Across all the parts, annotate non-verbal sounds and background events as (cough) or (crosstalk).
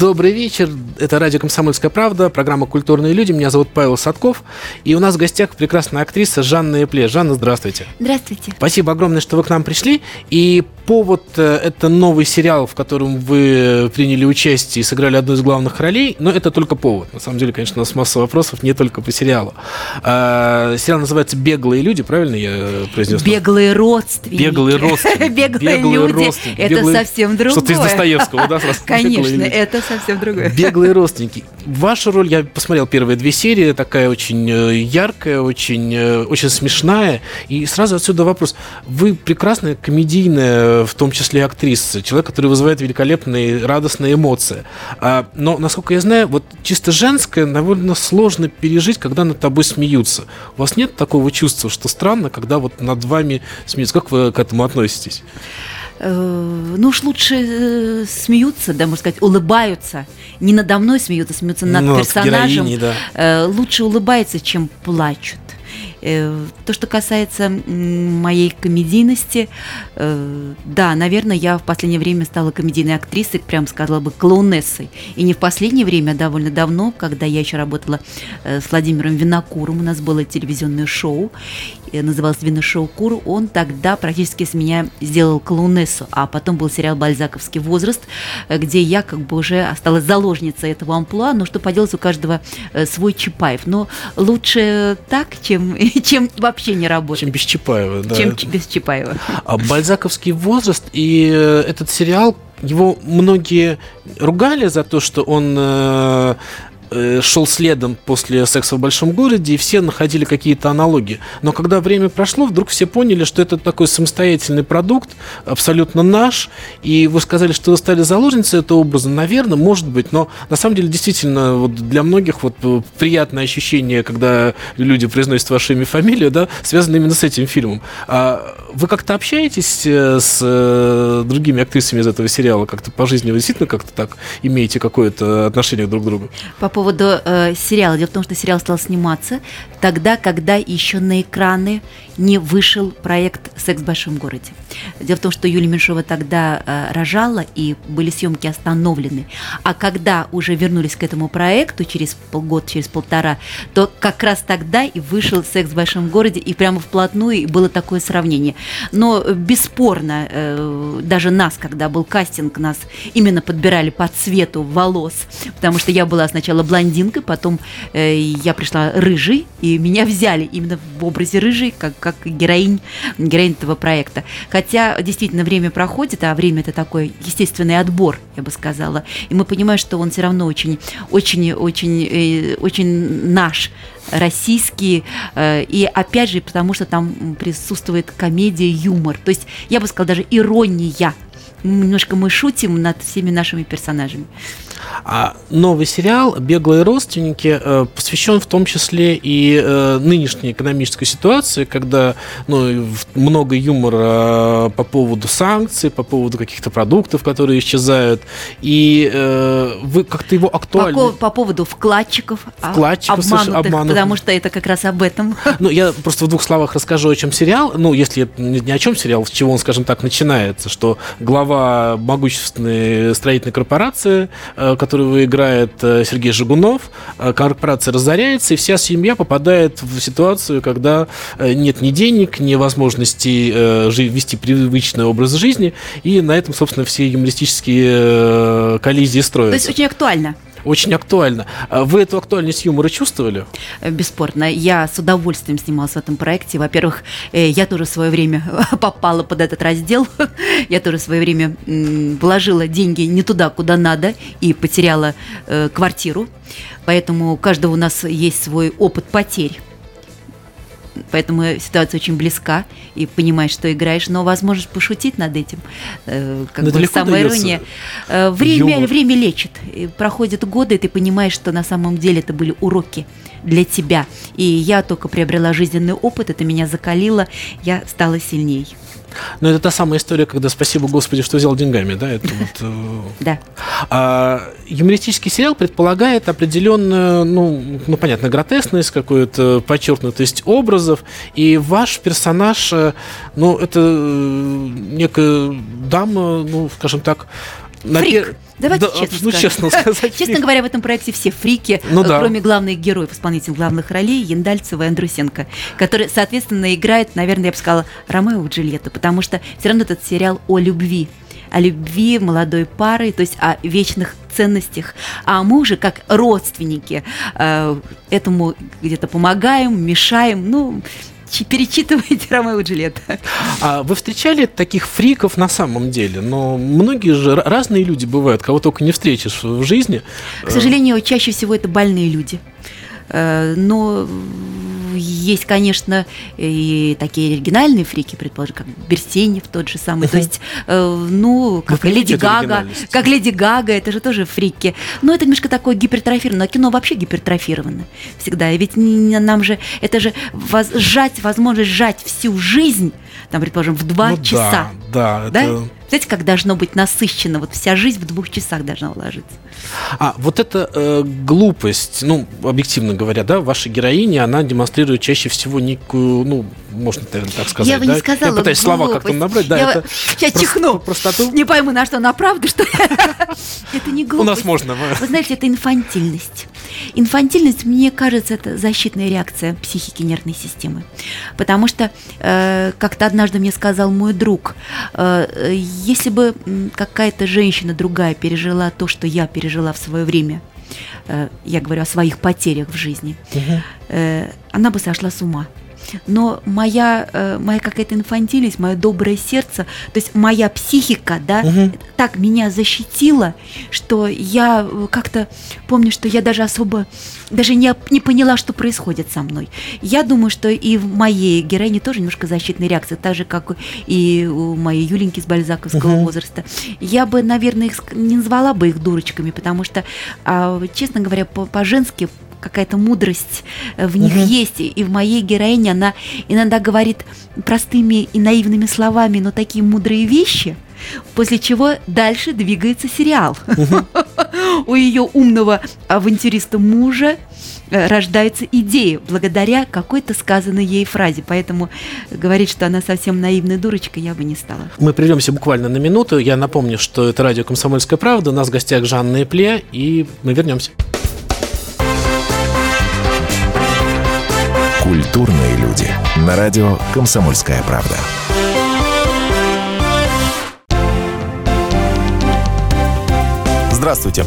Добрый вечер. Это радио «Комсомольская правда», программа «Культурные люди». Меня зовут Павел Садков. И у нас в гостях прекрасная актриса Жанна Эпле. Жанна, здравствуйте. Здравствуйте. Спасибо огромное, что вы к нам пришли. И повод э, – это новый сериал, в котором вы приняли участие и сыграли одну из главных ролей. Но это только повод. На самом деле, конечно, у нас масса вопросов не только по сериалу. А, сериал называется «Беглые люди», правильно я произнес? Беглые родственники. Беглые родственники. (laughs) Беглые люди. Это совсем другое. Что-то из Достоевского, да? (laughs) Конечно, это совсем другое. Беглые родственники. Ваша роль, я посмотрел первые две серии, такая очень э, яркая, очень, э, очень смешная. И сразу отсюда вопрос. Вы прекрасная комедийная, в том числе актриса, человек, который вызывает великолепные, радостные эмоции. А, но, насколько я знаю, вот чисто женское довольно сложно пережить, когда над тобой смеются. У вас нет такого чувства, что странно, когда вот над вами смеются? Как вы к этому относитесь? Э, ну уж лучше э, смеются, да, можно сказать, улыбаются. Не надо мной смеются, смеются над ну, персонажем. Героини, да. Э, лучше улыбаются, чем плачут. То, что касается моей комедийности, да, наверное, я в последнее время стала комедийной актрисой, прям сказала бы, клоунессой. И не в последнее время, а довольно давно, когда я еще работала с Владимиром Винокуром, у нас было телевизионное шоу, называлось «Виношоу Кур», он тогда практически с меня сделал клоунессу, а потом был сериал «Бальзаковский возраст», где я как бы уже осталась заложницей этого амплуа, но что поделать, у каждого свой Чапаев. Но лучше так, чем (laughs) чем вообще не работать. Чем без Чапаева, да. Чем без Чапаева. А бальзаковский возраст и э, этот сериал, его многие ругали за то, что он э, шел следом после секса в большом городе, и все находили какие-то аналогии. Но когда время прошло, вдруг все поняли, что это такой самостоятельный продукт, абсолютно наш, и вы сказали, что вы стали заложницей этого образа, наверное, может быть, но на самом деле действительно вот для многих вот э, приятное ощущение, когда люди произносят ваше имя и фамилию, да, связано именно с этим фильмом. А вы как-то общаетесь э, с другими актрисами из этого сериала, как-то по жизни вы действительно как-то так имеете какое-то отношение друг к другу? По поводу э, сериала. Дело в том, что сериал стал сниматься тогда, когда еще на экраны не вышел проект «Секс в большом городе». Дело в том, что Юлия Меньшова тогда э, рожала, и были съемки остановлены. А когда уже вернулись к этому проекту через полгода, через полтора, то как раз тогда и вышел «Секс в большом городе», и прямо вплотную было такое сравнение. Но бесспорно, э, даже нас, когда был кастинг, нас именно подбирали по цвету волос, потому что я была сначала блондинкой, потом э, я пришла рыжей, и меня взяли именно в образе рыжей, как, как героинь, героинь этого проекта. Хотя действительно время проходит, а время это такой естественный отбор, я бы сказала. И мы понимаем, что он все равно очень, очень, очень, э, очень наш российский, э, и опять же, потому что там присутствует комедия, юмор. То есть, я бы сказала, даже ирония. Немножко мы шутим над всеми нашими персонажами. А новый сериал «Беглые родственники» э, посвящен в том числе и э, нынешней экономической ситуации, когда ну, много юмора э, по поводу санкций, по поводу каких-то продуктов, которые исчезают. И вы как-то его актуально... По, по поводу вкладчиков, а, вкладчиков обманутых, обманутых, потому что это как раз об этом. (laughs) Ну, я просто в двух словах расскажу, о чем сериал. Ну, если не о чем сериал, с чего он, скажем так, начинается, что глава могущественной строительной корпорации которого играет э, Сергей Жигунов, э, корпорация разоряется, и вся семья попадает в ситуацию, когда э, нет ни денег, ни возможности вести привычный образ жизни, и на этом, собственно, все юмористические коллизии строятся. То есть очень актуально очень актуально. А вы эту актуальность юмора чувствовали? Бесспорно. Я с удовольствием снималась в этом проекте. Во-первых, э, я тоже в свое время (laughs) попала под этот раздел. (laughs) Я тоже в свое время вложила деньги не туда, куда надо, и потеряла э, квартиру. Поэтому у каждого у нас есть свой опыт потерь поэтому ситуация очень близка, и понимаешь, что играешь, но возможность пошутить над этим, э, как но бы самая ирония. Э, время, время лечит. И проходят годы, и ты понимаешь, что на самом деле это были уроки для тебя. И я только приобрела жизненный опыт, это меня закалило, я стала сильней. Но это та самая история, когда спасибо Господи, что взял деньгами, да? Это вот, э, Да. а, юмористический сериал предполагает определенную, ну, ну, понятно, гротескность, какую-то подчеркнутость образов, и ваш персонаж, э, ну, это э, некая дама, ну, скажем так, на Фрик. пер- Давайте Да, честно ну, скажем. честно сказать, Честно говоря, в этом проекте все фрики, Ну э, да. кроме главных героев, исполнителей главных ролей, Яндальцева и Андрусенко, которые, соответственно, играют, наверное, я бы сказала, Ромео и Джульетту, потому что все равно этот сериал о любви о любви молодой пары, то есть о вечных ценностях. А мы уже как родственники э, этому где-то помогаем, мешаем, ну, чи- перечитывайте (laughs) Ромео и Джульетта. А вы встречали таких фриков на самом деле? Но многие же разные люди бывают, кого только не встретишь в жизни. К сожалению, чаще всего это больные люди. Э, Но есть, конечно, и такие оригинальные фрики, предположим, как Берсенев тот же самый. То есть, э, ну, как Леди Гага, как Леди Гага, это же тоже фрики. Но это немножко такое гипертрофированное. Кино вообще гипертрофировано всегда. И ведь нам же, это же сжать, возможность сжать всю жизнь, там, предположим, в два Ну часа. Да, да. Знаете, как должно быть насыщенно? Вот вся жизнь в двух часах должна уложиться. А, вот эта э, глупость, ну, объективно говоря, да, ваша героиня, она демонстрирует чаще всего некую, ну, можно, наверное, так сказать, я бы да? не сказала Я пытаюсь слова глупость. как-то набрать, да, я это сейчас прос- чихну. простоту. Не пойму, на что она правда, что (laughs) это не глупость. У нас можно. Вы знаете, это инфантильность. Инфантильность, мне кажется, это защитная реакция психики нервной системы. Потому что э, как-то однажды мне сказал мой друг, э, если бы какая-то женщина другая пережила то, что я пережила в свое время, э, я говорю о своих потерях в жизни, э, она бы сошла с ума. Но моя, э, моя какая-то инфантильность, мое доброе сердце, то есть моя психика, да, Мгм. так меня защитила, что я э, как-то помню, что я даже особо даже не, не поняла, что происходит со мной. Я думаю, что и в моей героине тоже немножко защитная реакция, так же, как и у моей Юленьки с бальзаковского Мгм. возраста. Я бы, наверное, их не назвала бы их дурочками, потому что, а, честно говоря, по- по-женски какая-то мудрость э, в них Мгм. есть. И- в моей героине она иногда говорит простыми и наивными словами, но такие мудрые вещи, после чего дальше двигается сериал. (laughs) У ее умного авантюриста мужа э, рождаются идеи благодаря какой-то сказанной ей фразе. Поэтому говорить, что она совсем наивная дурочка, я бы не стала. Мы прервемся буквально на минуту. Я напомню, что это радио «Комсомольская правда». У нас в гостях Жанна Эпле, и мы вернемся. Культурные люди. На радио «Комсомольская правда». Здравствуйте,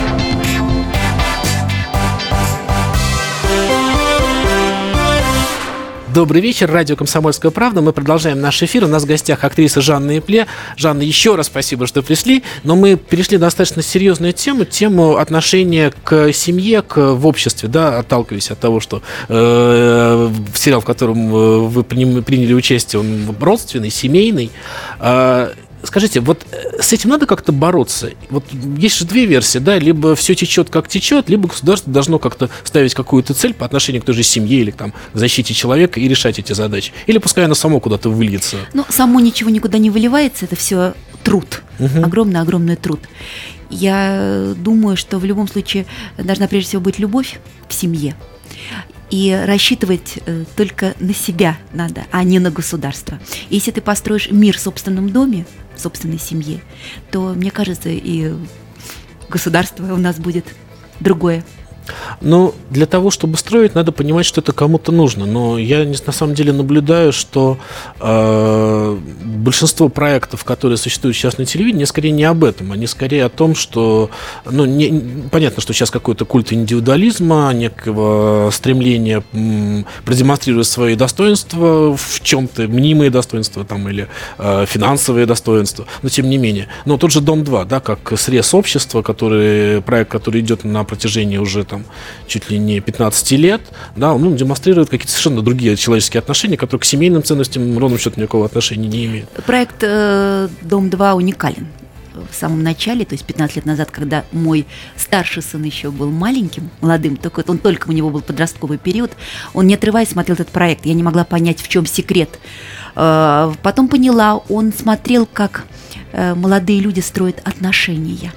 Добрый вечер, радио «Комсомольская правда». Мы продолжаем наш эфир. У нас в гостях актриса Жанна Эпле. Жанна, еще раз спасибо, что пришли. Но мы перешли на достаточно серьезную тему, тему отношения к семье, к в обществе, да, отталкиваясь от того, что э, сериал, в котором э, вы приняли участие, он родственный, семейный. Э, Скажите, вот э, с этим надо как-то бороться? Вот есть же две версии, да, либо все течет как течет, либо государство должно как-то ставить какую-то цель по отношению к той же семье или там, к защите человека и решать эти задачи. Или пускай оно само куда-то выльется. Ну, само ничего никуда не выливается, это все труд, огромный-огромный труд. Я думаю, что в любом случае должна прежде всего быть любовь в семье. И рассчитывать э, только на себя надо, а не на государство. Если ты построишь мир в собственном доме, собственной семье, то, мне кажется, и государство у нас будет другое. Ну, для того, чтобы строить, надо понимать, что это кому-то нужно. Но я на самом деле наблюдаю, что э, большинство проектов, которые существуют сейчас на телевидении, скорее не об этом. Они скорее о том, что... Ну, не, понятно, что сейчас какой-то культ индивидуализма, некого стремления м, продемонстрировать свои достоинства в чем-то, мнимые достоинства там, или э, финансовые достоинства. Но тем не менее. Но тот же «Дом-2», да, как срез общества, который, проект, который идет на протяжении уже там чуть ли не 15 лет, да, он ну, демонстрирует какие-то совершенно другие человеческие отношения, которые к семейным ценностям ровно счет никакого отношения не имеют. Проект э, «Дом-2» уникален в самом начале, то есть 15 лет назад, когда мой старший сын еще был маленьким, молодым, только он только у него был подростковый период, он не отрываясь смотрел этот проект. Я не могла понять, в чем секрет. Э, потом поняла, он смотрел, как э, молодые люди строят отношения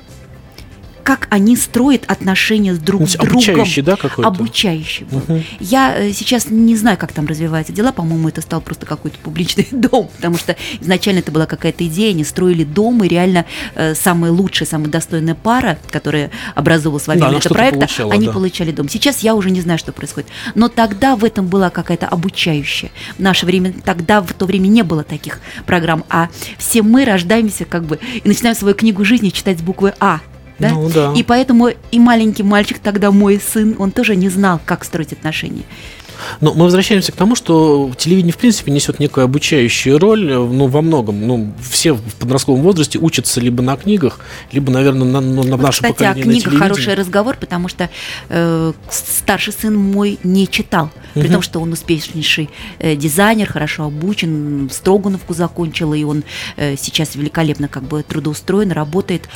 как они строят отношения с друг с другом. Обучающий, да, какой-то? Обучающий был. Угу. Я э, сейчас не знаю, как там развиваются дела. По-моему, это стал просто какой-то публичный (laughs) дом, потому что изначально это была какая-то идея. Они строили дом, и реально э, самая лучшая, самая достойная пара, которая образовалась во время да, этого проекта, получала, они да. получали дом. Сейчас я уже не знаю, что происходит. Но тогда в этом была какая-то обучающая. В наше время, тогда в то время не было таких программ, а все мы рождаемся как бы и начинаем свою книгу жизни читать с буквы А. Да? Ну, да. И поэтому и маленький мальчик, тогда мой сын, он тоже не знал, как строить отношения. Но мы возвращаемся к тому, что телевидение, в принципе, несет некую обучающую роль, ну, во многом. Ну, все в подростковом возрасте учатся либо на книгах, либо, наверное, на, ну, на вот, нашем кстати, поколении о книгах хороший разговор, потому что э, старший сын мой не читал, при угу. том, что он успешнейший э, дизайнер, хорошо обучен, Строгановку закончил, и он э, сейчас великолепно как бы трудоустроен, работает.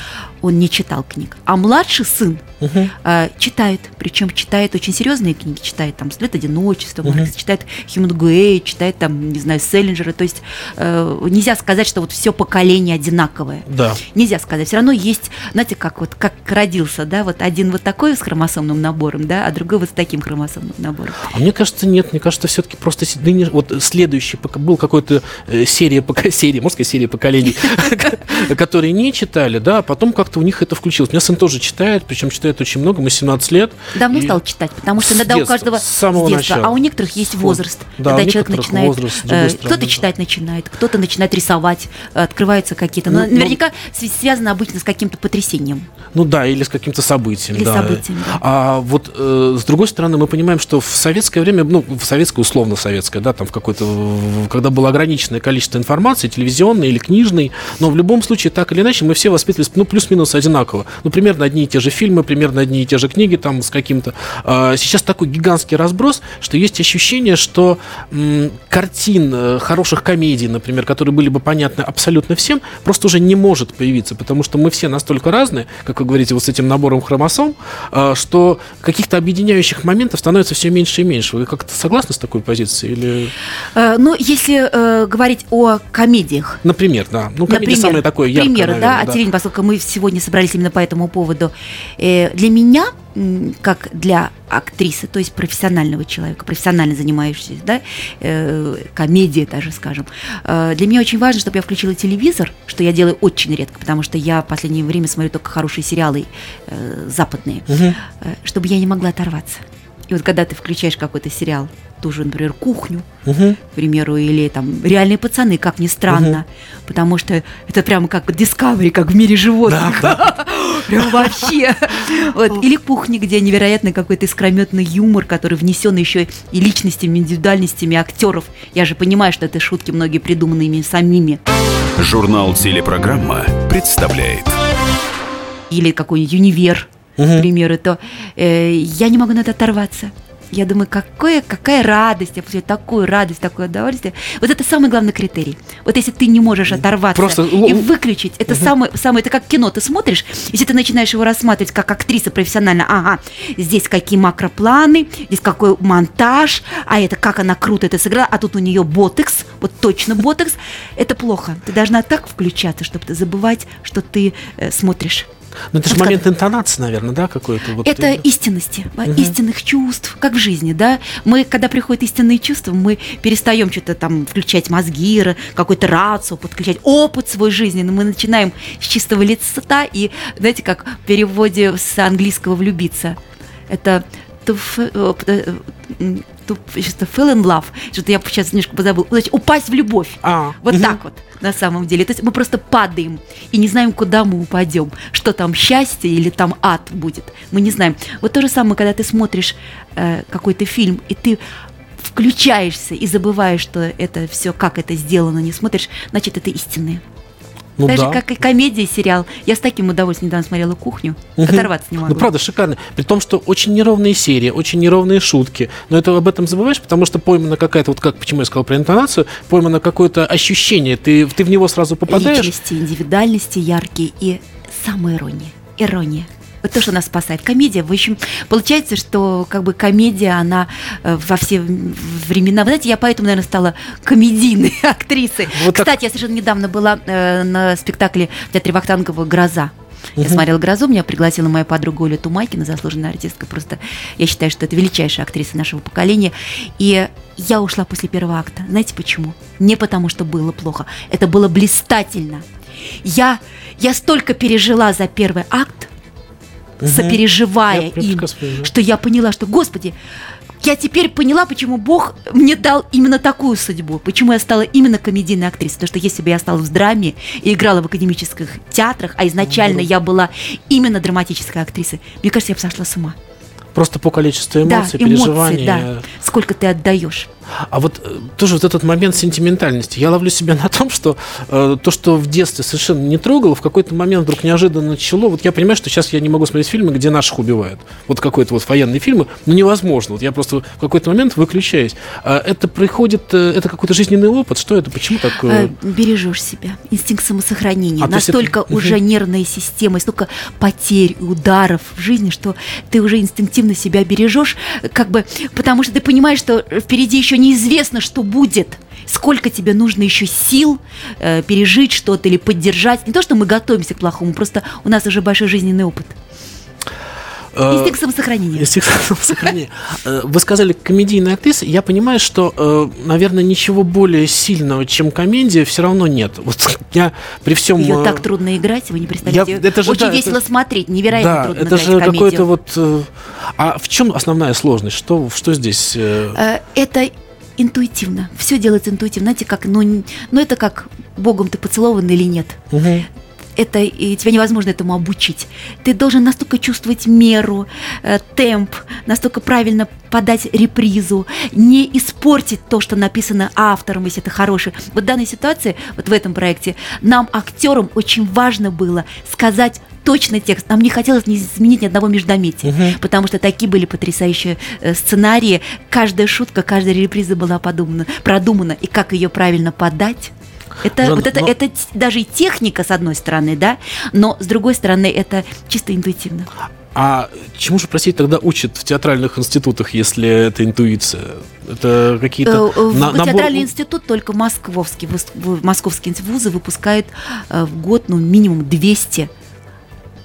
Он не читал книг. А младший сын угу. э, читает, причем читает очень серьезные книги, читает там «След одиночества», творчество. Угу. Маркс читает Хемингуэй, читает там, не знаю, Селлинджера. То есть э, нельзя сказать, что вот все поколение одинаковое. Да. Нельзя сказать. Все равно есть, знаете, как вот как родился, да, вот один вот такой с хромосомным набором, да, а другой вот с таким хромосомным набором. А мне кажется, нет. Мне кажется, все-таки просто вот следующий был какой-то э, серия, (laughs) серия, можно сказать, серия поколений, (laughs) которые не читали, да, а потом как-то у них это включилось. У меня сын тоже читает, причем читает очень много, мы 17 лет. Давно стал читать, потому что иногда у каждого с самого начала а у некоторых есть возраст, да, когда человек начинает, возраст, э, кто-то читать начинает, кто-то начинает рисовать, открываются какие-то, но ну, ну, наверняка ну, связано обычно с каким-то потрясением. Ну да, или с каким-то событием. Или да. событием, да. А вот э, с другой стороны, мы понимаем, что в советское время, ну, в советское, условно советское, да, там в какой-то, когда было ограниченное количество информации, телевизионной или книжной, но в любом случае, так или иначе, мы все воспитывались, ну, плюс-минус одинаково. Ну, примерно одни и те же фильмы, примерно одни и те же книги там с каким-то. А сейчас такой гигантский разброс, что есть ощущение, что м, картин э, хороших комедий, например, которые были бы понятны абсолютно всем, просто уже не может появиться, потому что мы все настолько разные, как вы говорите, вот с этим набором хромосом, э, что каких-то объединяющих моментов становится все меньше и меньше. Вы как-то согласны с такой позицией? Или... Э, ну, если э, говорить о комедиях. Например, да. Ну, комедия Например, самое такое яркое, Пример, наверное, да, да. от поскольку мы сегодня собрались именно по этому поводу. Э, для меня как для актрисы, то есть профессионального человека, профессионально занимающегося, да, э, комедия даже, скажем. Э, для меня очень важно, чтобы я включила телевизор, что я делаю очень редко, потому что я в последнее время смотрю только хорошие сериалы э, западные, угу. чтобы я не могла оторваться. И вот когда ты включаешь какой-то сериал, ту же, например, кухню, угу. к примеру, или там реальные пацаны, как ни странно, угу. потому что это прямо как Discovery, как в мире животных. Да, да. (laughs) Прям вообще. Вот. Или кухня, где невероятный какой-то искрометный юмор, который внесен еще и личностями, индивидуальностями актеров. Я же понимаю, что это шутки многие придуманы ими самими. Журнал «Телепрограмма» представляет. Или какой-нибудь универ, угу. к примеру, то э, я не могу на это оторваться. Я думаю, какое, какая радость, я получаю такую радость, такое удовольствие. Вот это самый главный критерий. Вот если ты не можешь оторваться Просто... и выключить, это угу. самое, самое, это как кино, ты смотришь, если ты начинаешь его рассматривать как актриса профессионально, ага, здесь какие макропланы, здесь какой монтаж, а это как она круто это сыграла, а тут у нее ботекс, вот точно ботекс, это плохо. Ты должна так включаться, чтобы забывать, что ты э, смотришь. Ну, это же момент интонации, наверное, да, какой-то? Вот это истинности, угу. истинных чувств, как в жизни, да. Мы, когда приходят истинные чувства, мы перестаем что-то там включать мозги, какой-то рацию, подключать опыт свой жизненный. Мы начинаем с чистого лица и, знаете, как в переводе с английского «влюбиться». Это to, to, что fell in love, что-то я сейчас немножко позабыл, значит, упасть в любовь. А, вот угу. так вот на самом деле. То есть мы просто падаем и не знаем, куда мы упадем, что там счастье или там ад будет. Мы не знаем. Вот то же самое, когда ты смотришь э, какой-то фильм, и ты включаешься и забываешь, что это все, как это сделано, не смотришь, значит, это истинное. Ну, так да. как и комедия, сериал. Я с таким удовольствием недавно смотрела «Кухню». Угу. Оторваться не могу. Ну, правда, шикарно. При том, что очень неровные серии, очень неровные шутки. Но это об этом забываешь, потому что поймана какая-то, вот как, почему я сказал про интонацию, поймано какое-то ощущение. Ты, ты в него сразу попадаешь. Личности, индивидуальности яркие и самая ирония. Вот то, что нас спасает. Комедия. В общем, получается, что как бы комедия, она э, во все времена... Вы знаете, я поэтому, наверное, стала комедийной (laughs) актрисой. Вот Кстати, так... я совершенно недавно была э, на спектакле в театре Вахтангова «Гроза». Я угу. смотрела «Грозу», меня пригласила моя подруга Оля Тумайкина, заслуженная артистка. Просто я считаю, что это величайшая актриса нашего поколения. И я ушла после первого акта. Знаете почему? Не потому, что было плохо. Это было блистательно. Я, я столько пережила за первый акт, угу. сопереживая я им, что я поняла, что, Господи, я теперь поняла, почему Бог мне дал именно такую судьбу, почему я стала именно комедийной актрисой. Потому что если бы я осталась в драме и играла в академических театрах, а изначально я была именно драматической актрисой, мне кажется, я бы сошла с ума. Просто по количеству эмоций, да, переживаний. Эмоции, да. Сколько ты отдаешь. А вот э, тоже вот этот момент сентиментальности. Я ловлю себя на том, что э, то, что в детстве совершенно не трогало, в какой-то момент вдруг неожиданно начало. Вот я понимаю, что сейчас я не могу смотреть фильмы, где наших убивают. Вот какой-то вот военные фильмы. Ну, невозможно. Вот я просто в какой-то момент выключаюсь. А это приходит, э, это какой-то жизненный опыт. Что это? Почему так? Э... Бережешь себя. Инстинкт самосохранения. А, Настолько это... уже нервная система, столько потерь и ударов в жизни, что ты уже инстинктивно себя бережешь, как бы, потому что ты понимаешь, что впереди еще неизвестно, что будет. Сколько тебе нужно еще сил э, пережить что-то или поддержать. Не то, что мы готовимся к плохому, просто у нас уже большой жизненный опыт. Инстинкт э, самосохранения. Инстинкт самосохранения. Э, вы сказали комедийная актриса. Я понимаю, что, э, наверное, ничего более сильного, чем комедия, все равно нет. Вот (laughs) я при всем... Ее так трудно играть, вы не представляете. Я, это же, Очень да, весело это, смотреть, невероятно да, трудно это же какой-то вот... А в чем основная сложность? Что, что здесь? Это интуитивно. Все делается интуитивно. Знаете, как, ну, ну это как Богом ты поцелован или нет. Угу это, и тебя невозможно этому обучить. Ты должен настолько чувствовать меру, э, темп, настолько правильно подать репризу, не испортить то, что написано автором, если это хороший. Вот в данной ситуации, вот в этом проекте, нам, актерам, очень важно было сказать точный текст. Нам не хотелось не изменить ни одного междометия, угу. потому что такие были потрясающие э, сценарии. Каждая шутка, каждая реприза была подумана, продумана, и как ее правильно подать это, Жан, вот это, но... это даже и техника, с одной стороны, да, но с другой стороны, это чисто интуитивно. А чему же, простите, тогда учат в театральных институтах, если это интуиция? Это какие-то... Э, на, набор... Театральный институт только московский, московские вузы выпускают э, в год ну, минимум 200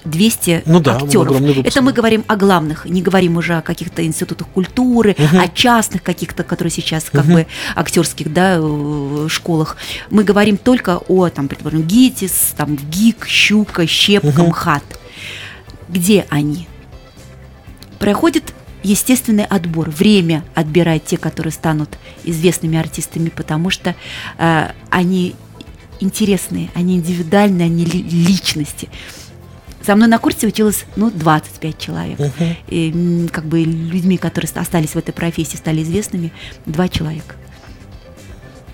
200 ну да, актеров. Это мы говорим о главных, не говорим уже о каких-то институтах культуры, угу. о частных каких-то, которые сейчас как угу. бы актерских да, э, школах. Мы говорим только о, там, предположим, ГИТИС, там, ГИК, Щука, Щепка, угу. МХАТ. Где они? Проходит естественный отбор. Время отбирает те, которые станут известными артистами, потому что э, они интересные, они индивидуальные, они личности. Со мной на курсе училось, ну, 25 человек. Uh-huh. И как бы людьми, которые остались в этой профессии, стали известными, два человека.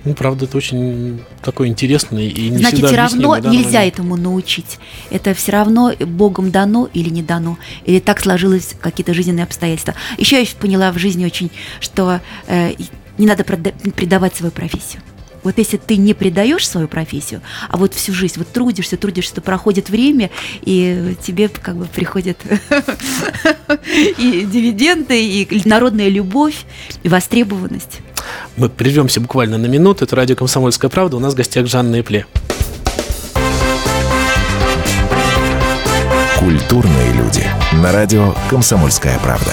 Ну, правда, это очень такой интересный и не Значит, все равно да, нельзя этому научить. Это все равно Богом дано или не дано. Или так сложилось какие-то жизненные обстоятельства. Еще я поняла в жизни очень, что э, не надо предавать свою профессию. Вот если ты не предаешь свою профессию, а вот всю жизнь вот трудишься, трудишься, то проходит время, и тебе как бы приходят (laughs) и дивиденды, и народная любовь, и востребованность. Мы прервемся буквально на минуту. Это радио «Комсомольская правда». У нас в гостях Жанна Эпле. Культурные люди. На радио «Комсомольская правда».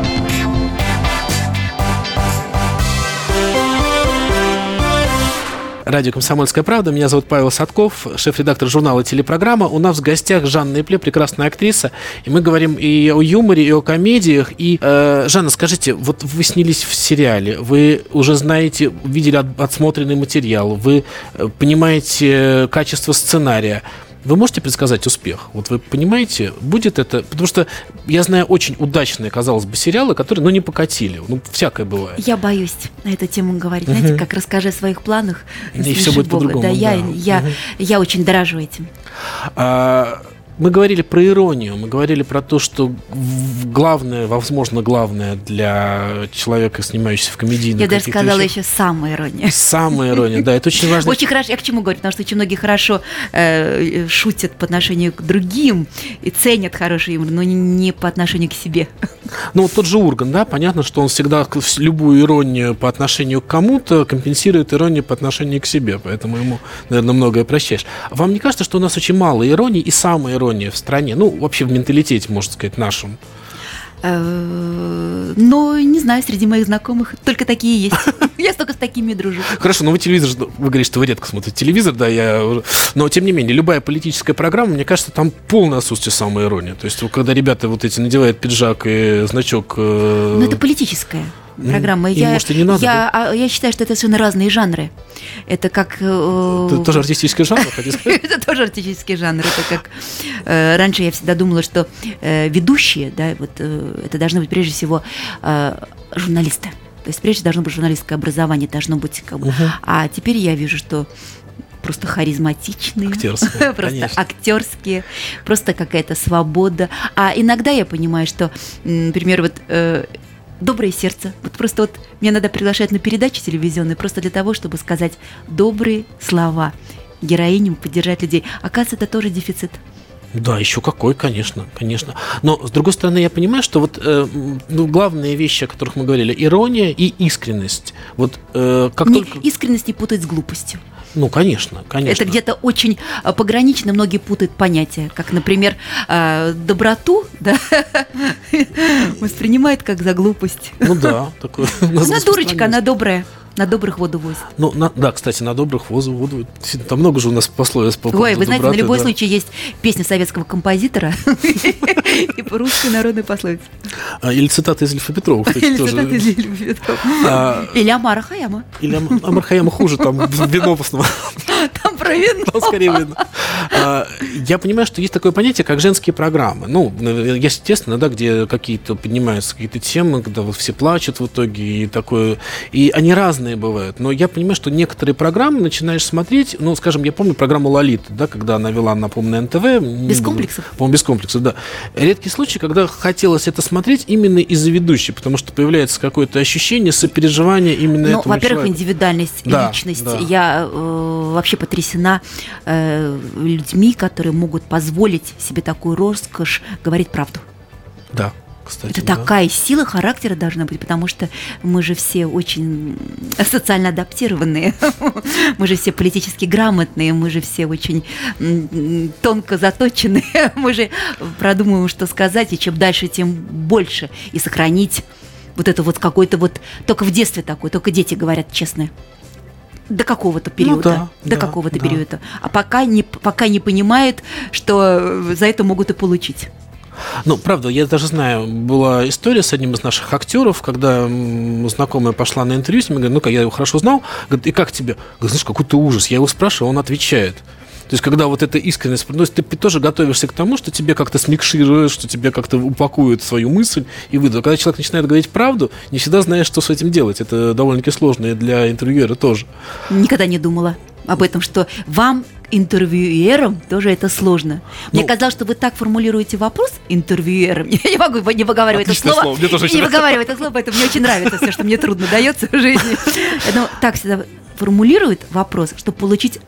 Радио «Комсомольская правда». Меня зовут Павел Садков, шеф-редактор журнала «Телепрограмма». У нас в гостях Жанна Ипле, прекрасная актриса. И мы говорим и о юморе, и о комедиях. И, э, Жанна, скажите, вот вы снялись в сериале, вы уже знаете, видели от, отсмотренный материал, вы э, понимаете качество сценария. Вы можете предсказать успех? Вот вы понимаете, будет это... Потому что я знаю очень удачные, казалось бы, сериалы, которые, ну, не покатили. Ну, всякое бывает. Я боюсь на эту тему говорить. Знаете, Мгм. как расскажи о своих планах. И всё будет по-другому, Да, я, да. я, Мгм. я очень дорожу этим. А, мы говорили про иронию, мы говорили про то, что главное, возможно, главное для человека, снимающегося в комедийных я даже сказала вещах, еще самая ирония. Самая ирония, да, это очень важно. Очень хорошо, я к чему говорю, потому что очень многие хорошо э, шутят по отношению к другим и ценят хороший юмор, но не, по отношению к себе. Ну, вот тот же Урган, да, понятно, что он всегда любую иронию по отношению к кому-то компенсирует иронию по отношению к себе, поэтому ему, наверное, многое прощаешь. Вам не кажется, что у нас очень мало иронии и самой иронии в стране, ну, вообще в менталитете, можно сказать, нашем? Э, Но не знаю, среди моих знакомых только такие есть. (laughs) Я столько с такими дружу. Хорошо, но вы телевизор, вы говорите, что вы редко смотрите телевизор, да, я... Но, тем не менее, любая политическая программа, мне кажется, там полное отсутствие самой иронии. То есть, когда ребята вот эти надевают пиджак и значок... э, Но это политическая программа. им, я, может, и не надо, я, а, я считаю, что это совершенно разные жанры. Это как... э, это тоже артистический жанр? (laughs) Это тоже артистический жанр. Это как э, раньше я всегда думала, что э, ведущие, да, вот э, это должны быть прежде всего журналисты. То есть прежде должно быть журналистское образование, должно быть как бы. А теперь я вижу, что просто харизматичные, Актерские, (laughs) просто конечно. актерские, просто какая-то свобода. А иногда я понимаю, что, например, вот э, доброе сердце. Вот просто вот мне надо приглашать на передачи телевизионные просто для того, чтобы сказать добрые слова героиням, поддержать людей. Оказывается, это тоже дефицит. Да, еще какой, конечно, конечно. Но, с другой стороны, я понимаю, что вот э, ну, главные вещи, о которых мы говорили, ирония и искренность. Вот э, как Не- только... Искренность не путать с глупостью. Ну, конечно, конечно. Это где-то очень а, погранично, многие путают понятия, как, например, а, доброту, да, (laughs) воспринимают как за глупость. Ну да, такое. Она (laughs) дурочка, она добрая. На добрых воду возит. Ну, на- да, кстати, на добрых возу воду. Там много же у нас пословиц по Ой, вы знаете, на доброты, любой да. случай есть песня советского композитора (laughs) и русская народная пословица. Или цитаты из Ильфа Петрова, кстати, Или цитаты из Лили Петрова. А, Или Амара Хаяма. Или Ам- Амар Хаяма хуже, там вино в основном. Про вино. Там скорее видно. А, Я понимаю, что есть такое понятие, как женские программы. Ну, естественно, да, где какие-то поднимаются какие-то темы, когда вот все плачут в итоге и такое. И они разные бывают. Но я понимаю, что некоторые программы начинаешь смотреть, ну, скажем, я помню программу «Лолита», да, когда она вела, напомню, на НТВ. Без комплексов. По-моему, без комплексов, да. Редкий случай, когда хотелось это смотреть именно из-за ведущей, потому что появляется какое-то ощущение сопереживания именно Ну, этого во-первых, человека. индивидуальность, Да, личность. да. Я э, вообще потрясена э, людьми, которые могут позволить себе такую роскошь говорить правду. Да, кстати. Это да. такая сила характера должна быть, потому что мы же все очень социально адаптированные, (laughs) мы же все политически грамотные, мы же все очень тонко заточенные, (laughs) мы же продумываем, что сказать, и чем дальше, тем больше, и сохранить вот это вот какой-то вот, только в детстве такой, только дети говорят честно. До какого-то периода. да, до да, какого-то да. периода. А пока не, пока не понимают, что за это могут и получить. Ну, правда, я даже знаю, была история с одним из наших актеров, когда знакомая пошла на интервью с ним, говорит, ну-ка, я его хорошо знал, говорит, и как тебе? Говорит, знаешь, какой-то ужас. Я его спрашиваю, он отвечает. То есть, когда вот эта искренность, ну, ты тоже готовишься к тому, что тебе как-то смикшируют, что тебе как-то упакуют свою мысль и выдадут. Когда человек начинает говорить правду, не всегда знаешь, что с этим делать. Это довольно-таки сложно и для интервьюера тоже. Никогда не думала об этом, что вам интервьюером тоже это сложно. Мне Ну- казалось, что вы так формулируете вопрос интервьюером. (laughs) Я не могу не выговаривать это слово. слово, мне тоже не очень выговариваю это слово, поэтому мне очень нравится все, что мне трудно дается в жизни. (laughs) Но так всегда формулируют вопрос, чтобы получить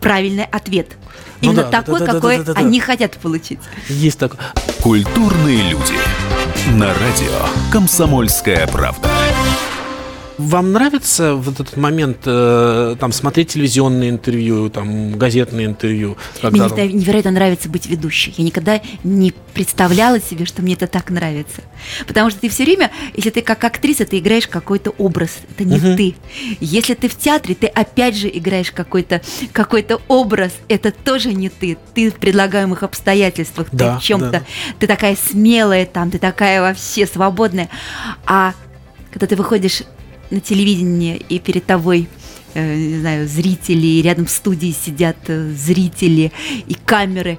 правильный ответ. Ну Именно да, такой, да-да-да-да-да-да. какой они хотят получить. Есть такое. Культурные люди. На радио «Комсомольская правда». Вам нравится вот этот момент э, там смотреть телевизионные интервью, там газетные интервью? когда Мне невероятно нравится быть ведущей. Я никогда не представляла себе, что мне это так нравится. Потому что ты все время, если ты как актриса, ты играешь какой-то образ. Это не ты. Если ты в театре, ты опять же играешь какой-то какой образ. Это тоже не ты. Ты в предлагаемых обстоятельствах. Да, ты в чем-то. да. Ты такая смелая там, ты такая вообще свободная. А когда ты выходишь на телевидение и перед тобой э, не знаю, зрители, рядом в студии сидят э, зрители и камеры.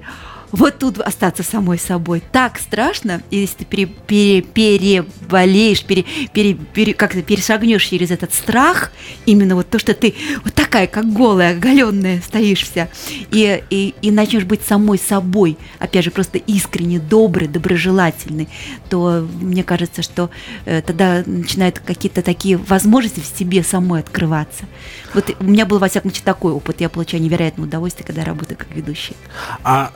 Вот тут остаться самой собой. Так страшно, если ты пере, пере- переболеешь, пере, пере, пере- как-то перешагнешь через этот страх, именно вот то, что ты вот такая, как голая, оголенная, стоишь вся, и, и, и начнешь быть самой собой, опять же, просто искренне добрый, доброжелательный, то мне кажется, что э, тогда начинают какие-то такие возможности в себе самой открываться. Вот у меня был, во всяком случае, такой опыт. Я получаю невероятное удовольствие, когда работаю как ведущая. А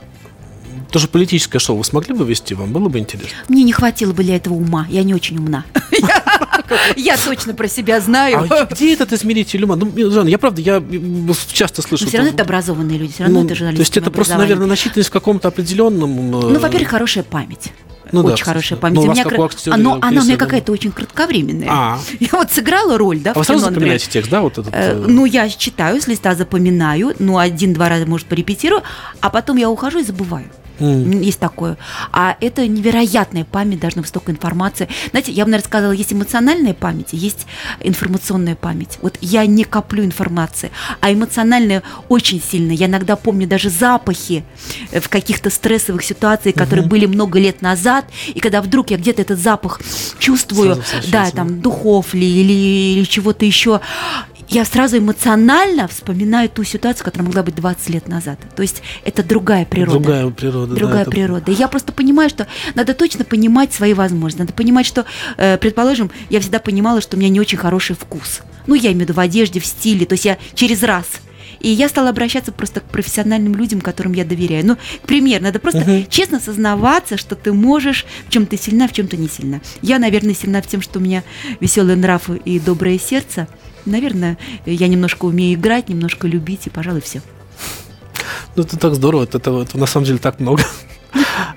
тоже политическое шоу вы смогли бы вести? Вам было бы интересно? Мне не хватило бы для этого ума. Я не очень умна. (laughs) Я точно про себя знаю. А где этот измеритель ума? Ну, Жанна, я правда, я часто слышу... Но все равно это образованные люди, все равно ну, это То журналисты. есть это просто, наверное, насчитанность в каком-то определенном... Ну, во-первых, хорошая память. Ну да, очень хорошая кстати. память. Ну, у У меня как актера, оно, она у меня да. какая-то очень кратковременная. А. (laughs) Я вот сыграла роль, да, А вы в сразу кино, например. запоминаете текст, да, вот этот? Э, э, Ну, я читаю с листа, запоминаю, ну, один-два раза, может, порепетирую, а потом я ухожу и забываю. М, Есть такое. А это невероятная память, должна быть столько информации. Знаете, я бы, наверное, сказала, есть эмоциональная память, есть информационная память. Вот я не коплю информации, а эмоциональная очень сильно. Я иногда помню даже запахи э, в каких-то стрессовых ситуациях, которые были много лет назад, и когда вдруг я где-то этот запах чувствую, да, да. там духов ли или, или чего-то еще, я сразу эмоционально вспоминаю ту ситуацию, которая могла быть 20 лет назад. То есть это другая природа. Другая природа. да, Другая это- природа. И я просто понимаю, что надо точно понимать свои возможности. Надо понимать, что, э, предположим, я всегда понимала, что у меня не очень хороший вкус. Ну, я имею в виду в одежде, в стиле. То есть я через раз. И я стала обращаться просто к профессиональным людям, которым я доверяю. Ну, к примеру, надо просто честно сознаваться, что ты можешь, в чем ты сильна, в чем ты не сильна. Я, наверное, сильна в тем, что у меня веселый нрав и доброе сердце. Наверное, я немножко умею играть, немножко любить, и, пожалуй, все. Ну, это так здорово, это, это, на самом деле так много.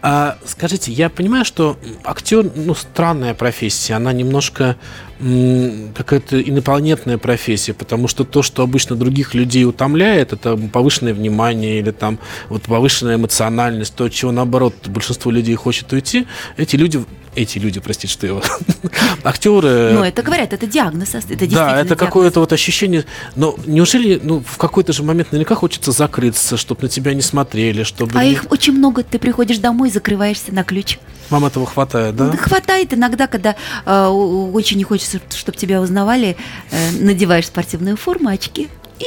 А, скажите, я понимаю, что актер, ну, странная профессия, она немножко какая-то инопланетная профессия, потому что то, что обычно других людей утомляет, это повышенное внимание или там вот повышенная эмоциональность, то, от чего наоборот большинство людей хочет уйти, эти люди, эти люди, простите, что я (laughs) актеры. Ну, это говорят, это диагноз, это действительно Да, это какое-то вот ощущение. Но неужели, ну, в какой-то же момент наверняка хочется закрыться, чтобы на тебя не смотрели, чтобы А не- их очень много, ты приходишь домой, закрываешься на ключ. вам этого хватает, да? Да Хватает иногда, когда э, у- очень не хочется, чтобы тебя узнавали, э, надеваешь спортивную форму, очки и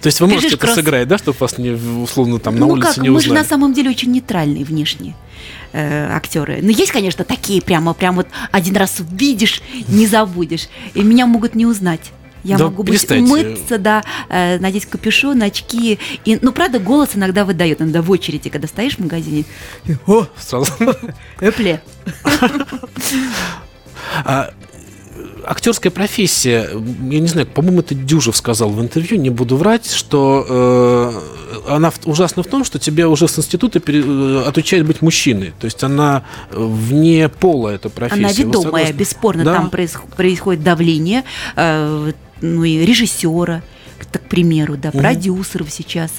То есть вы можете бежишь это кросс. сыграть, да, чтобы вас не условно там на ну улице как, не мы же узнали? на самом деле очень нейтральные внешние э, актеры. Но есть, конечно, такие прямо, прям вот один раз увидишь, не забудешь. И меня могут не узнать. Я Да могу быть перестаньте. умыться, да, э, надеть капюшон, очки. И, ну, правда, голос иногда выдает. Иногда в очереди, когда стоишь в магазине, О, сразу. эпле. (laughs) Актерская профессия, я не знаю, по-моему, это Дюжев сказал в интервью, не буду врать, что э, она ужасна в том, что тебя уже с института пере- э, отучают быть мужчиной. То есть она вне пола, эта профессия. Она ведомая, бесспорно, Да? там проис- происходит давление, э, ну и режиссера, к так, к примеру, да, Мгм. продюсеров сейчас.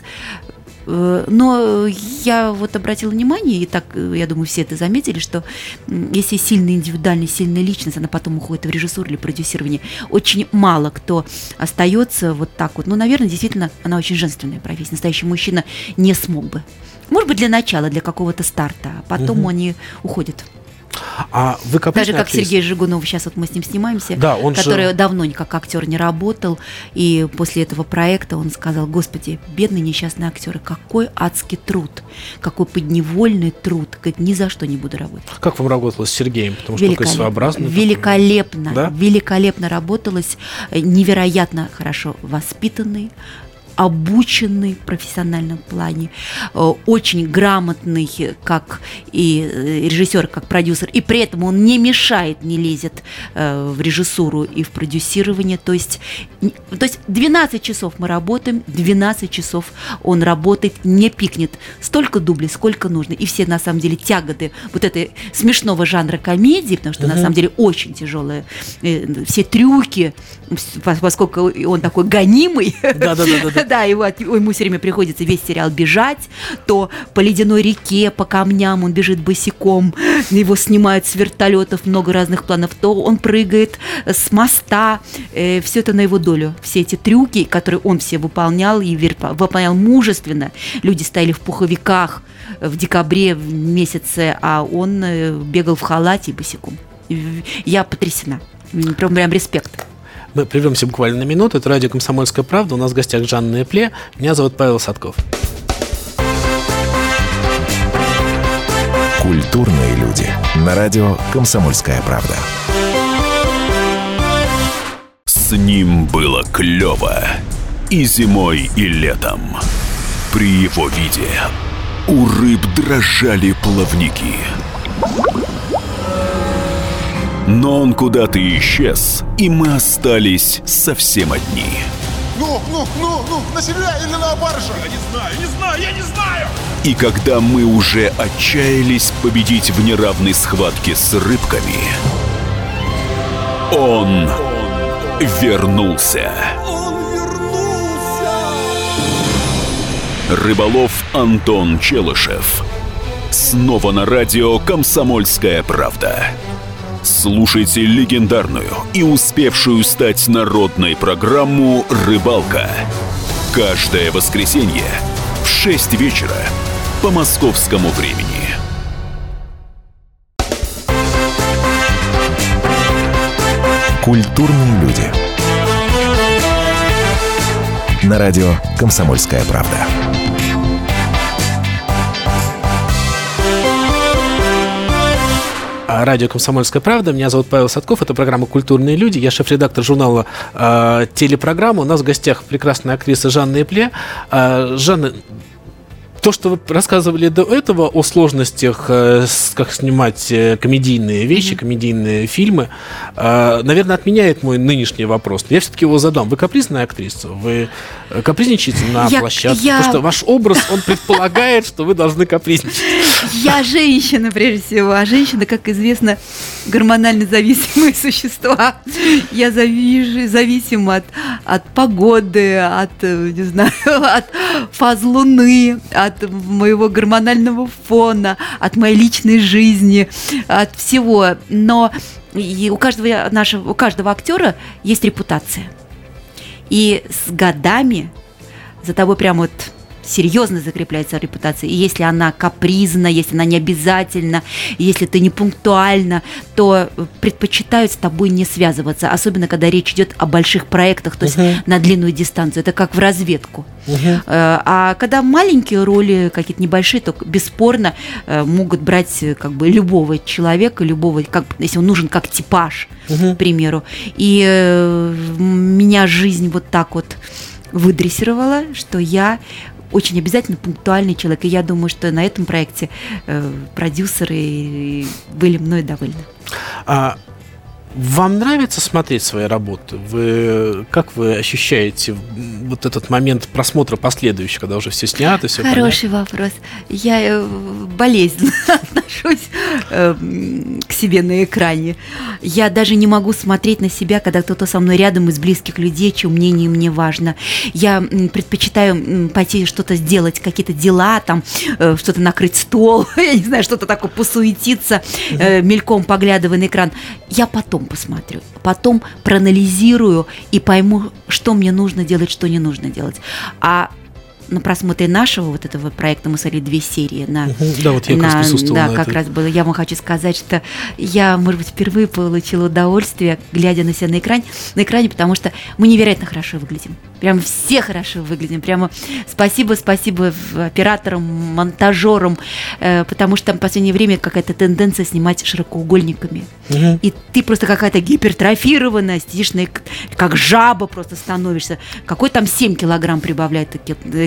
Э, Но я вот обратила внимание, и так, э, я думаю, все это заметили, что если сильная индивидуальность, сильная личность, она потом уходит в режиссуру или продюсирование, очень мало кто остается вот так вот. Ну, наверное, действительно, она очень женственная профессия. Настоящий мужчина не смог бы. Может быть, для начала, для какого-то старта, а потом Мгм. они уходят. А вы Даже как? Сергей Жигунов, сейчас вот мы с ним снимаемся, да, он который же... давно как актер не работал, и после этого проекта он сказал, господи, бедные несчастные актеры, какой адский труд, какой подневольный труд, говорит, ни за что не буду работать. Как вам работалось с Сергеем? Потому что такой своеобразный. Великолепно, да? великолепно работалось, невероятно хорошо воспитанный, обученный в профессиональном плане, э, очень грамотный как и э, режиссер, как продюсер, и при этом он не мешает, не лезет э, в режиссуру и в продюсирование. То есть, то есть 12 часов мы работаем, 12 часов он работает, не пикнет. Столько дублей, сколько нужно. И все, на самом деле, тяготы вот этой смешного жанра комедии, потому что, угу. на самом деле, очень тяжелые все трюки, поскольку он такой гонимый. Да, да, да, да да, его, ему все время приходится весь сериал бежать, то по ледяной реке, по камням он бежит босиком, его снимают с вертолетов, много разных планов, то он прыгает с моста, э, все это на его долю. Все эти трюки, которые он все выполнял и выполнял мужественно. Люди стояли в пуховиках в декабре в месяце, а он э, бегал в халате и босиком. Я потрясена. Прям, прям респект. Мы прервемся буквально на минуту. Это радио «Комсомольская правда». У нас в гостях Жанна Эпле. Меня зовут Павел Садков. Культурные люди. На радио «Комсомольская правда». С ним было клево. И зимой, и летом. При его виде у рыб дрожали плавники. Но он куда-то исчез, и мы остались совсем одни. Ну, ну, ну, ну, на себя или на баржу? Я не знаю, не знаю, я не знаю! И когда мы уже отчаялись победить в неравной схватке с рыбками, он вернулся. Он вернулся! Рыболов Антон Челышев. Снова на радио «Комсомольская правда». Слушайте легендарную и успевшую стать народной программу «Рыбалка». Каждое воскресенье в 6 вечера по московскому времени. Культурные люди. На радио «Комсомольская правда». Радио «Комсомольская правда». Меня зовут Павел Садков. Это программа «Культурные люди». Я шеф-редактор журнала э, «Телепрограмма». У нас в гостях прекрасная актриса Жанна Эпле. Э, Жанна, то, что вы рассказывали до этого о сложностях, э, как снимать э, комедийные вещи, mm-hmm. комедийные фильмы, э, наверное, отменяет мой нынешний вопрос. я все-таки его задам. Вы капризная актриса? Вы капризничаете на я, площадке? Я... Потому что ваш образ, он предполагает, что вы должны капризничать. Я женщина, прежде всего. А женщина, как известно, гормонально зависимые (laughs) существа. Я зависима от, от погоды, от, не знаю, (laughs) от фаз луны, от от моего гормонального фона, от моей личной жизни, от всего. Но и у каждого нашего, у каждого актера есть репутация. И с годами за тобой прям вот серьезно закрепляется репутация. И если она капризна, если она не обязательна, если ты не пунктуальна, то предпочитают с тобой не связываться, особенно когда речь идет о больших проектах, то есть uh-huh. на длинную дистанцию. Это как в разведку. Uh-huh. А когда маленькие роли, какие-то небольшие, то бесспорно э, могут брать э, как бы любого человека, любого, как, если он нужен как типаж, uh-huh. к примеру. И меня жизнь вот так вот выдрессировала, что я очень обязательно пунктуальный человек. И я думаю, что на этом проекте э, продюсеры были мной довольны. А вам нравится смотреть свои работы? Вы, как вы ощущаете вот этот момент просмотра последующий, когда уже все снято, все Хороший понятно? вопрос. Я э, болезненно (laughs) отношусь э, к себе на экране. Я даже не могу смотреть на себя, когда кто-то со мной рядом из близких людей, чье мнение мне важно. Я предпочитаю пойти что-то сделать, какие-то дела, там, э, что-то накрыть стол, (laughs) я не знаю, что-то такое, посуетиться, мельком поглядывая на экран. Я потом посмотрю, потом проанализирую и пойму, что мне нужно делать, что не нужно делать. А на просмотре нашего вот этого проекта мы смотрели две серии на, Да, вот я как раз на- присутствовал да, на как этой. раз было. Я вам хочу сказать, что я, может быть, впервые получила удовольствие, глядя на себя на экране, на экране, потому что мы невероятно хорошо выглядим. Прям все хорошо выглядим. Прямо спасибо, спасибо операторам, монтажерам, э, потому что в последнее время какая-то тенденция снимать широкоугольниками. И ты просто какая-то гипертрофированная, сидишь на как жаба просто становишься. Какой там 7 килограмм прибавляет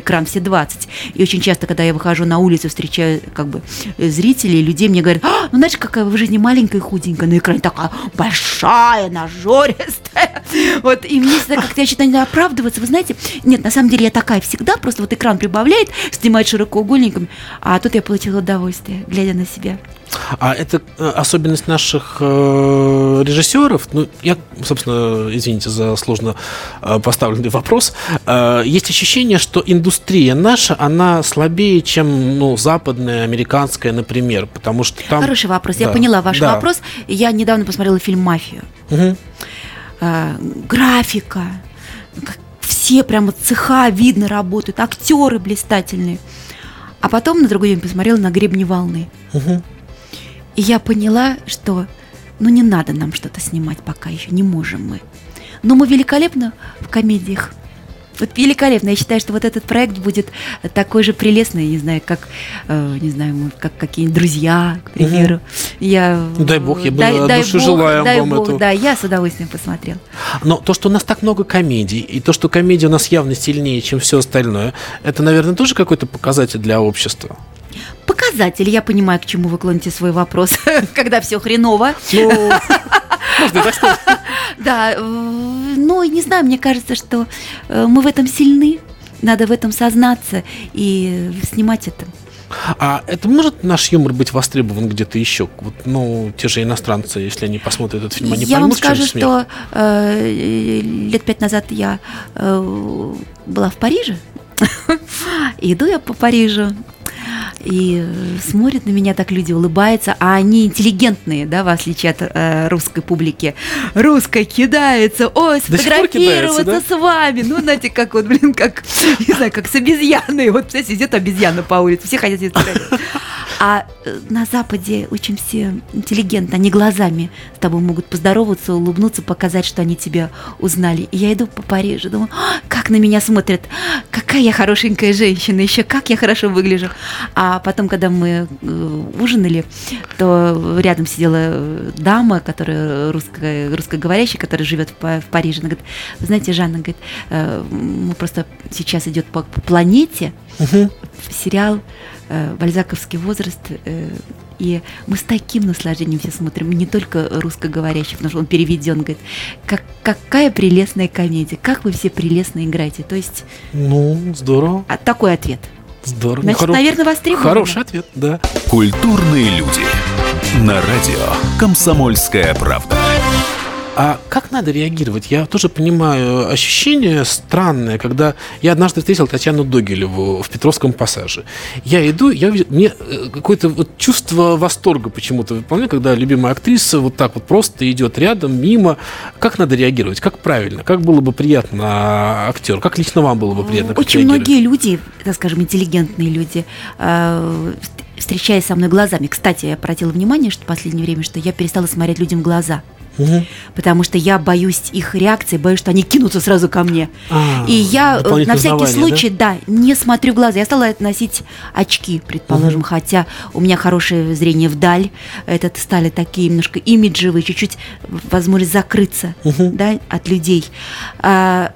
таки- экран, все 20. И очень часто, когда я выхожу на улицу, встречаю как бы э, зрителей, людей, мне говорят, «А, ну знаешь, какая в жизни маленькая и худенькая, на экране такая большая, нажористая. (laughs) Вот, и мне всегда как-то я считаю, надо оправдываться. Вы знаете, нет, на самом деле я такая всегда, просто вот экран прибавляет, снимает широкоугольниками, а тут я получила удовольствие, глядя на себя. А это э, особенность наших э, режиссеров. Ну, я, собственно, извините за сложно э, поставленный вопрос. Э, есть ощущение, что индустрия наша, она слабее, чем ну, западная, американская, например, потому что там... Хороший вопрос. Я Да, поняла ваш да. вопрос. Я недавно посмотрела фильм «Мафию». Мгм. А, графика, все прямо цеха видно работают, актеры блистательные. А потом на другой день посмотрела на гребни волны. Мгм. И я поняла, что ну не надо нам что-то снимать пока еще, не можем мы. Но мы великолепно в комедиях. Вот великолепно. Я считаю, что вот этот проект будет такой же прелестный, не знаю, как, э, не знаю, мы как какие-нибудь друзья, к примеру. Я, Ну, дай бог, я бы дай, от дай души бог, желаем дай вам бог, этого. Да, я с удовольствием посмотрела. Но то, что у нас так много комедий, и то, что комедия у нас явно сильнее, чем все остальное, это, наверное, тоже какой-то показатель для общества. Показатель, я понимаю, к чему вы клоните свой вопрос, (laughs) когда все хреново. Ну, можно так сказать. Да, э, ну, не знаю, мне кажется, что э, мы в этом сильны, надо в этом сознаться и снимать это. А это может наш юмор быть востребован где-то еще? Вот, ну, те же иностранцы, если они посмотрят этот фильм, они я вам поймут, в чем скажу, смех? что э, лет пять назад я э, была в Париже. (laughs) Иду я по Парижу. И э, смотрят на меня так люди, улыбаются, а они интеллигентные, да, в отличие от э, русской публики. Русская кидается, ой, пор кидается, сфотографироваться с вами. Ну, знаете, как вот, блин, как, (laughs) не знаю, как с обезьяной. Вот, представляете, идет обезьяна по улице, все хотят сфотографировать. А э, на Западе очень все интеллигентно, они глазами с тобой могут поздороваться, улыбнуться, показать, что они тебя узнали. И я иду по Парижу, думаю, «А, как на меня смотрят, какая я хорошенькая женщина, еще как я хорошо выгляжу. А потом, когда мы э, ужинали, то рядом сидела э, дама, которая русская, русскоговорящая, которая живет в, Па- в Париже. Она говорит, знаете, Жанна, говорит, мы просто сейчас идет по, по планете сериал э, «Бальзаковский возраст», э, и мы с таким наслаждением все смотрим, не только русскоговорящих, потому что он переведен, говорит, как, какая прелестная комедия, как вы все прелестно играете. То есть Ну, здорово, а, такой ответ. здорово. Значит, Хоро- наверное, востребовано. Хороший ответ, да. Культурные люди. На радио «Комсомольская правда». А как надо реагировать? Я тоже понимаю ощущение странное, когда я однажды встретил Татьяну Догилеву в Петровском пассаже. Я иду, я мне э, какое-то вот чувство восторга почему-то. Вы помните, когда любимая актриса вот так вот просто идет рядом, мимо. Как надо реагировать? Как правильно? Как было бы приятно актеру? Как лично вам было бы приятно? Очень многие люди, так скажем, интеллигентные люди, э, вст- встречаясь со мной глазами. Кстати, я обратила внимание, что в последнее время, что я перестала смотреть людям в глаза. Потому что я боюсь их реакции, боюсь, что они кинутся сразу ко мне. А, И я э, на всякий случай, да? не смотрю в глаза. Я стала носить очки, предположим, хотя у меня хорошее зрение вдаль. Это стали такие немножко имиджевые, чуть-чуть возможность закрыться да, от людей. А,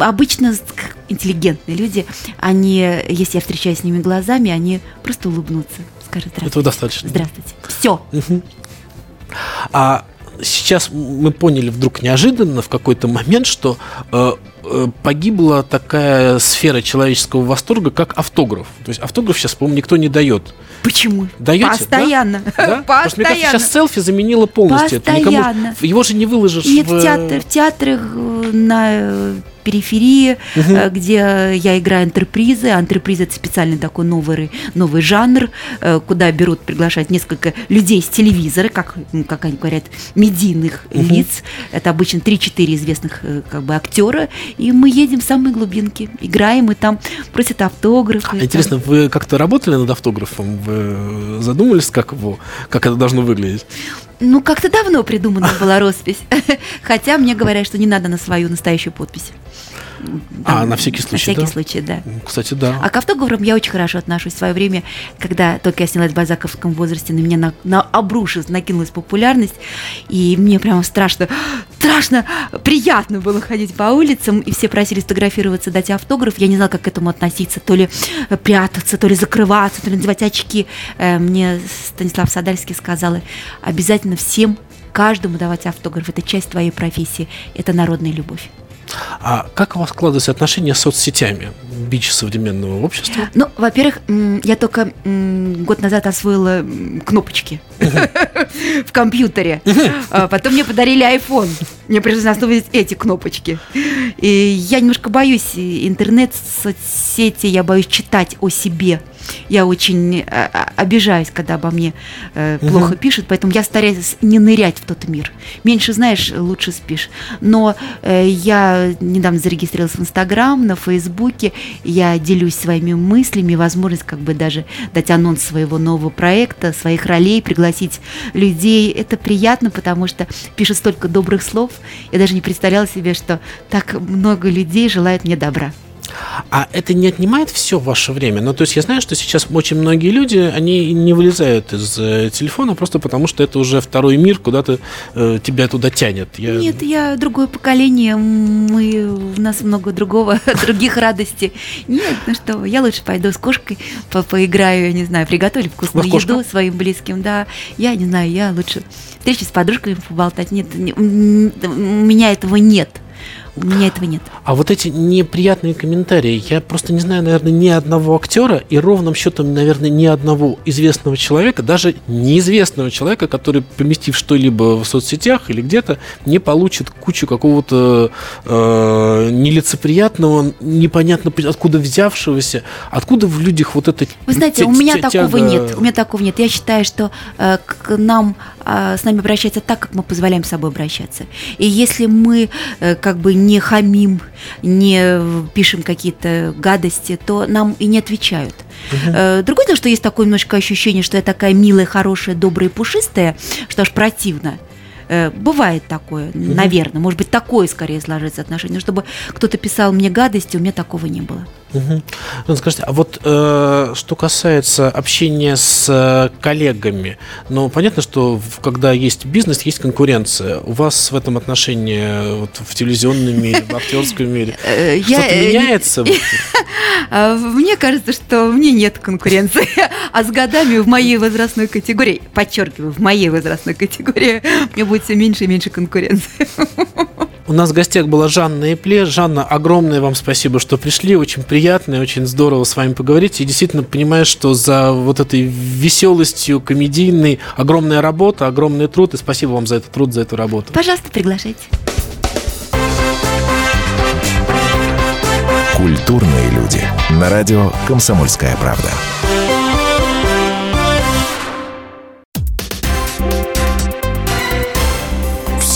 обычно интеллигентные люди, они, если я встречаюсь с ними глазами, они просто улыбнутся, скажут здравствуйте. Этого достаточно. Здравствуйте. Все. А сейчас мы поняли вдруг неожиданно в какой-то момент, что э, погибла такая сфера человеческого восторга, как автограф. То есть автограф сейчас, по-моему, никто не дает. Почему? Даете, Постоянно. Да? Потому что, мне кажется, Постоянно. сейчас селфи заменило полностью. это. Никому- Постоянно. Его же не выложишь Нет, в... в, театр, в театрах э, на э, периферии, э, где я играю антрепризы. Антрепризы это специальный такой новый, новый жанр, э, куда берут, приглашают несколько людей с телевизора, как, как они говорят, медийных лиц. Это обычно 3-4 известных э, как бы актера. И мы едем в самые глубинки, играем, и там просят автографы. А интересно, там... вы как-то работали над автографом? Вы задумывались, как его, как это должно выглядеть? Ну, как-то давно придумана была роспись. (laughs) Хотя мне говорят, что не надо на свою настоящую подпись. А, на всякий случай, На всякий да? случай, да. Кстати, да. А к автографам я очень хорошо отношусь. В свое время, когда только я снялась в бальзаковском возрасте, на меня на, на обрушилась, накинулась популярность, и мне прямо страшно, страшно, приятно было ходить по улицам, и все просили сфотографироваться, дать автограф. Я не знала, как к этому относиться, то ли прятаться, то ли закрываться, то ли надевать очки. Э, мне Станислав Садальский сказал, обязательно всем каждому давать автограф. Это часть твоей профессии, это народная любовь. А как у вас складываются отношения с соцсетями, бич современного общества? Ну, во-первых, я только год назад освоила кнопочки (laughs) в компьютере. А потом мне подарили iPhone. Мне пришлось основывать эти кнопочки. И я немножко боюсь интернет, соцсети, я боюсь читать о себе я очень э, обижаюсь, когда обо мне э, плохо угу. пишут, поэтому я стараюсь не нырять в тот мир. Меньше знаешь, лучше спишь. Но э, я недавно зарегистрировалась в Инстаграм, на Фейсбуке, я делюсь своими мыслями, возможность как бы даже дать анонс своего нового проекта, своих ролей, пригласить людей. Это приятно, потому что пишут столько добрых слов. Я даже не представляла себе, что так много людей желают мне добра. А это не отнимает все ваше время? Ну, то есть я знаю, что сейчас очень многие люди, они не вылезают из э, телефона просто потому, что это уже второй мир, куда-то э, тебя туда тянет. Я... Нет, я другое поколение, мы, у нас много другого, (laughs) других радостей. Нет, ну что, я лучше пойду с кошкой по поиграю, я не знаю, приготовлю вкусную еду своим близким, да. Я не знаю, я лучше встречи с подружками поболтать. Нет, у меня этого нет. У меня этого нет. А вот эти неприятные комментарии, я просто не знаю, наверное, ни одного актера и ровным счетом, наверное, ни одного известного человека, даже неизвестного человека, который, поместив что-либо в соцсетях или где-то, не получит кучу какого-то э, нелицеприятного, непонятно откуда взявшегося, откуда в людях вот это. Вы знаете, у меня такого нет. У меня такого нет. Я считаю, что э, к нам э, с нами обращаются так, как мы позволяем с собой обращаться. И если мы э, как бы не хамим, не пишем какие-то гадости, то нам и не отвечают. Угу. Другое дело, что есть такое немножко ощущение, что я такая милая, хорошая, добрая, пушистая, что аж противно. Э, бывает такое, угу. наверное. Может быть, такое скорее сложится отношение. Но чтобы кто-то писал мне гадости, у меня такого не было. Угу. Скажите, а вот э, что касается общения с э, коллегами, ну, понятно, что когда есть бизнес, есть конкуренция. У вас в этом отношении вот, в телевизионном мире, в актерском мире (laughs) э, что-то меняется? (laughs) А, мне кажется, что мне нет конкуренции. (laughs) А с годами в моей возрастной категории, подчеркиваю, в моей возрастной категории, мне будет все меньше и меньше конкуренции. У нас в гостях была Жанна Эпле. Жанна, огромное вам спасибо, что пришли. Очень приятно и очень здорово с вами поговорить. И действительно понимаешь, что за вот этой веселостью комедийной огромная работа, огромный труд. И спасибо вам за этот труд, за эту работу. Пожалуйста, приглашайте. Культурные люди. На радио «Комсомольская правда».